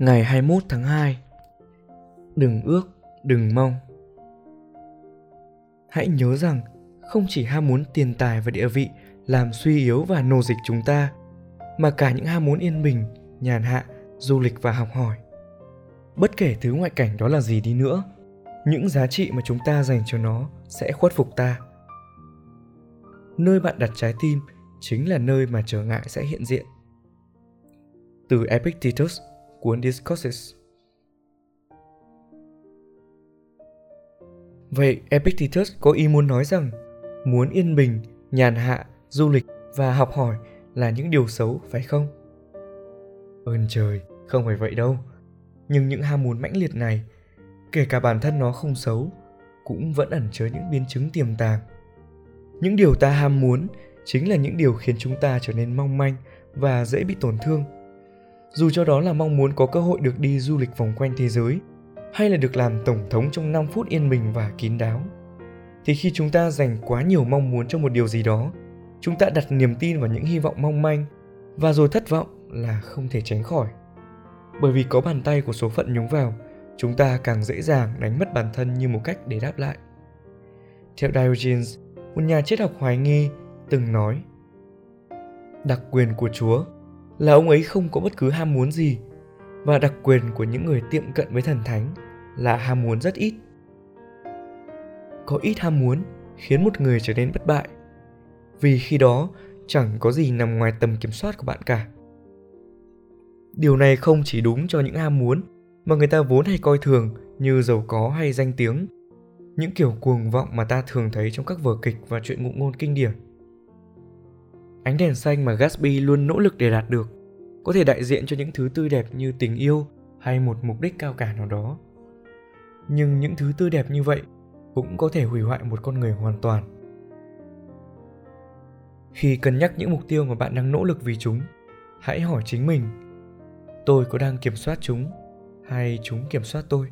Ngày 21 tháng 2 Đừng ước, đừng mong Hãy nhớ rằng không chỉ ham muốn tiền tài và địa vị làm suy yếu và nô dịch chúng ta, mà cả những ham muốn yên bình, nhàn hạ, du lịch và học hỏi. Bất kể thứ ngoại cảnh đó là gì đi nữa, những giá trị mà chúng ta dành cho nó sẽ khuất phục ta. Nơi bạn đặt trái tim chính là nơi mà trở ngại sẽ hiện diện. Từ Epictetus, cuốn Discourses Vậy Epictetus có ý muốn nói rằng muốn yên bình, nhàn hạ, du lịch và học hỏi là những điều xấu phải không? Ơn trời, không phải vậy đâu. Nhưng những ham muốn mãnh liệt này, kể cả bản thân nó không xấu, cũng vẫn ẩn chứa những biến chứng tiềm tàng. Những điều ta ham muốn chính là những điều khiến chúng ta trở nên mong manh và dễ bị tổn thương. Dù cho đó là mong muốn có cơ hội được đi du lịch vòng quanh thế giới hay là được làm tổng thống trong 5 phút yên bình và kín đáo. Thì khi chúng ta dành quá nhiều mong muốn cho một điều gì đó, chúng ta đặt niềm tin vào những hy vọng mong manh và rồi thất vọng là không thể tránh khỏi. Bởi vì có bàn tay của số phận nhúng vào, chúng ta càng dễ dàng đánh mất bản thân như một cách để đáp lại. Theo Diogenes, một nhà triết học hoài nghi từng nói Đặc quyền của Chúa là ông ấy không có bất cứ ham muốn gì. Và đặc quyền của những người tiệm cận với thần thánh là ham muốn rất ít. Có ít ham muốn khiến một người trở nên bất bại, vì khi đó chẳng có gì nằm ngoài tầm kiểm soát của bạn cả. Điều này không chỉ đúng cho những ham muốn mà người ta vốn hay coi thường như giàu có hay danh tiếng, những kiểu cuồng vọng mà ta thường thấy trong các vở kịch và chuyện ngụ ngôn kinh điển ánh đèn xanh mà gatsby luôn nỗ lực để đạt được, có thể đại diện cho những thứ tươi đẹp như tình yêu hay một mục đích cao cả nào đó. Nhưng những thứ tươi đẹp như vậy cũng có thể hủy hoại một con người hoàn toàn. Khi cân nhắc những mục tiêu mà bạn đang nỗ lực vì chúng, hãy hỏi chính mình, tôi có đang kiểm soát chúng hay chúng kiểm soát tôi?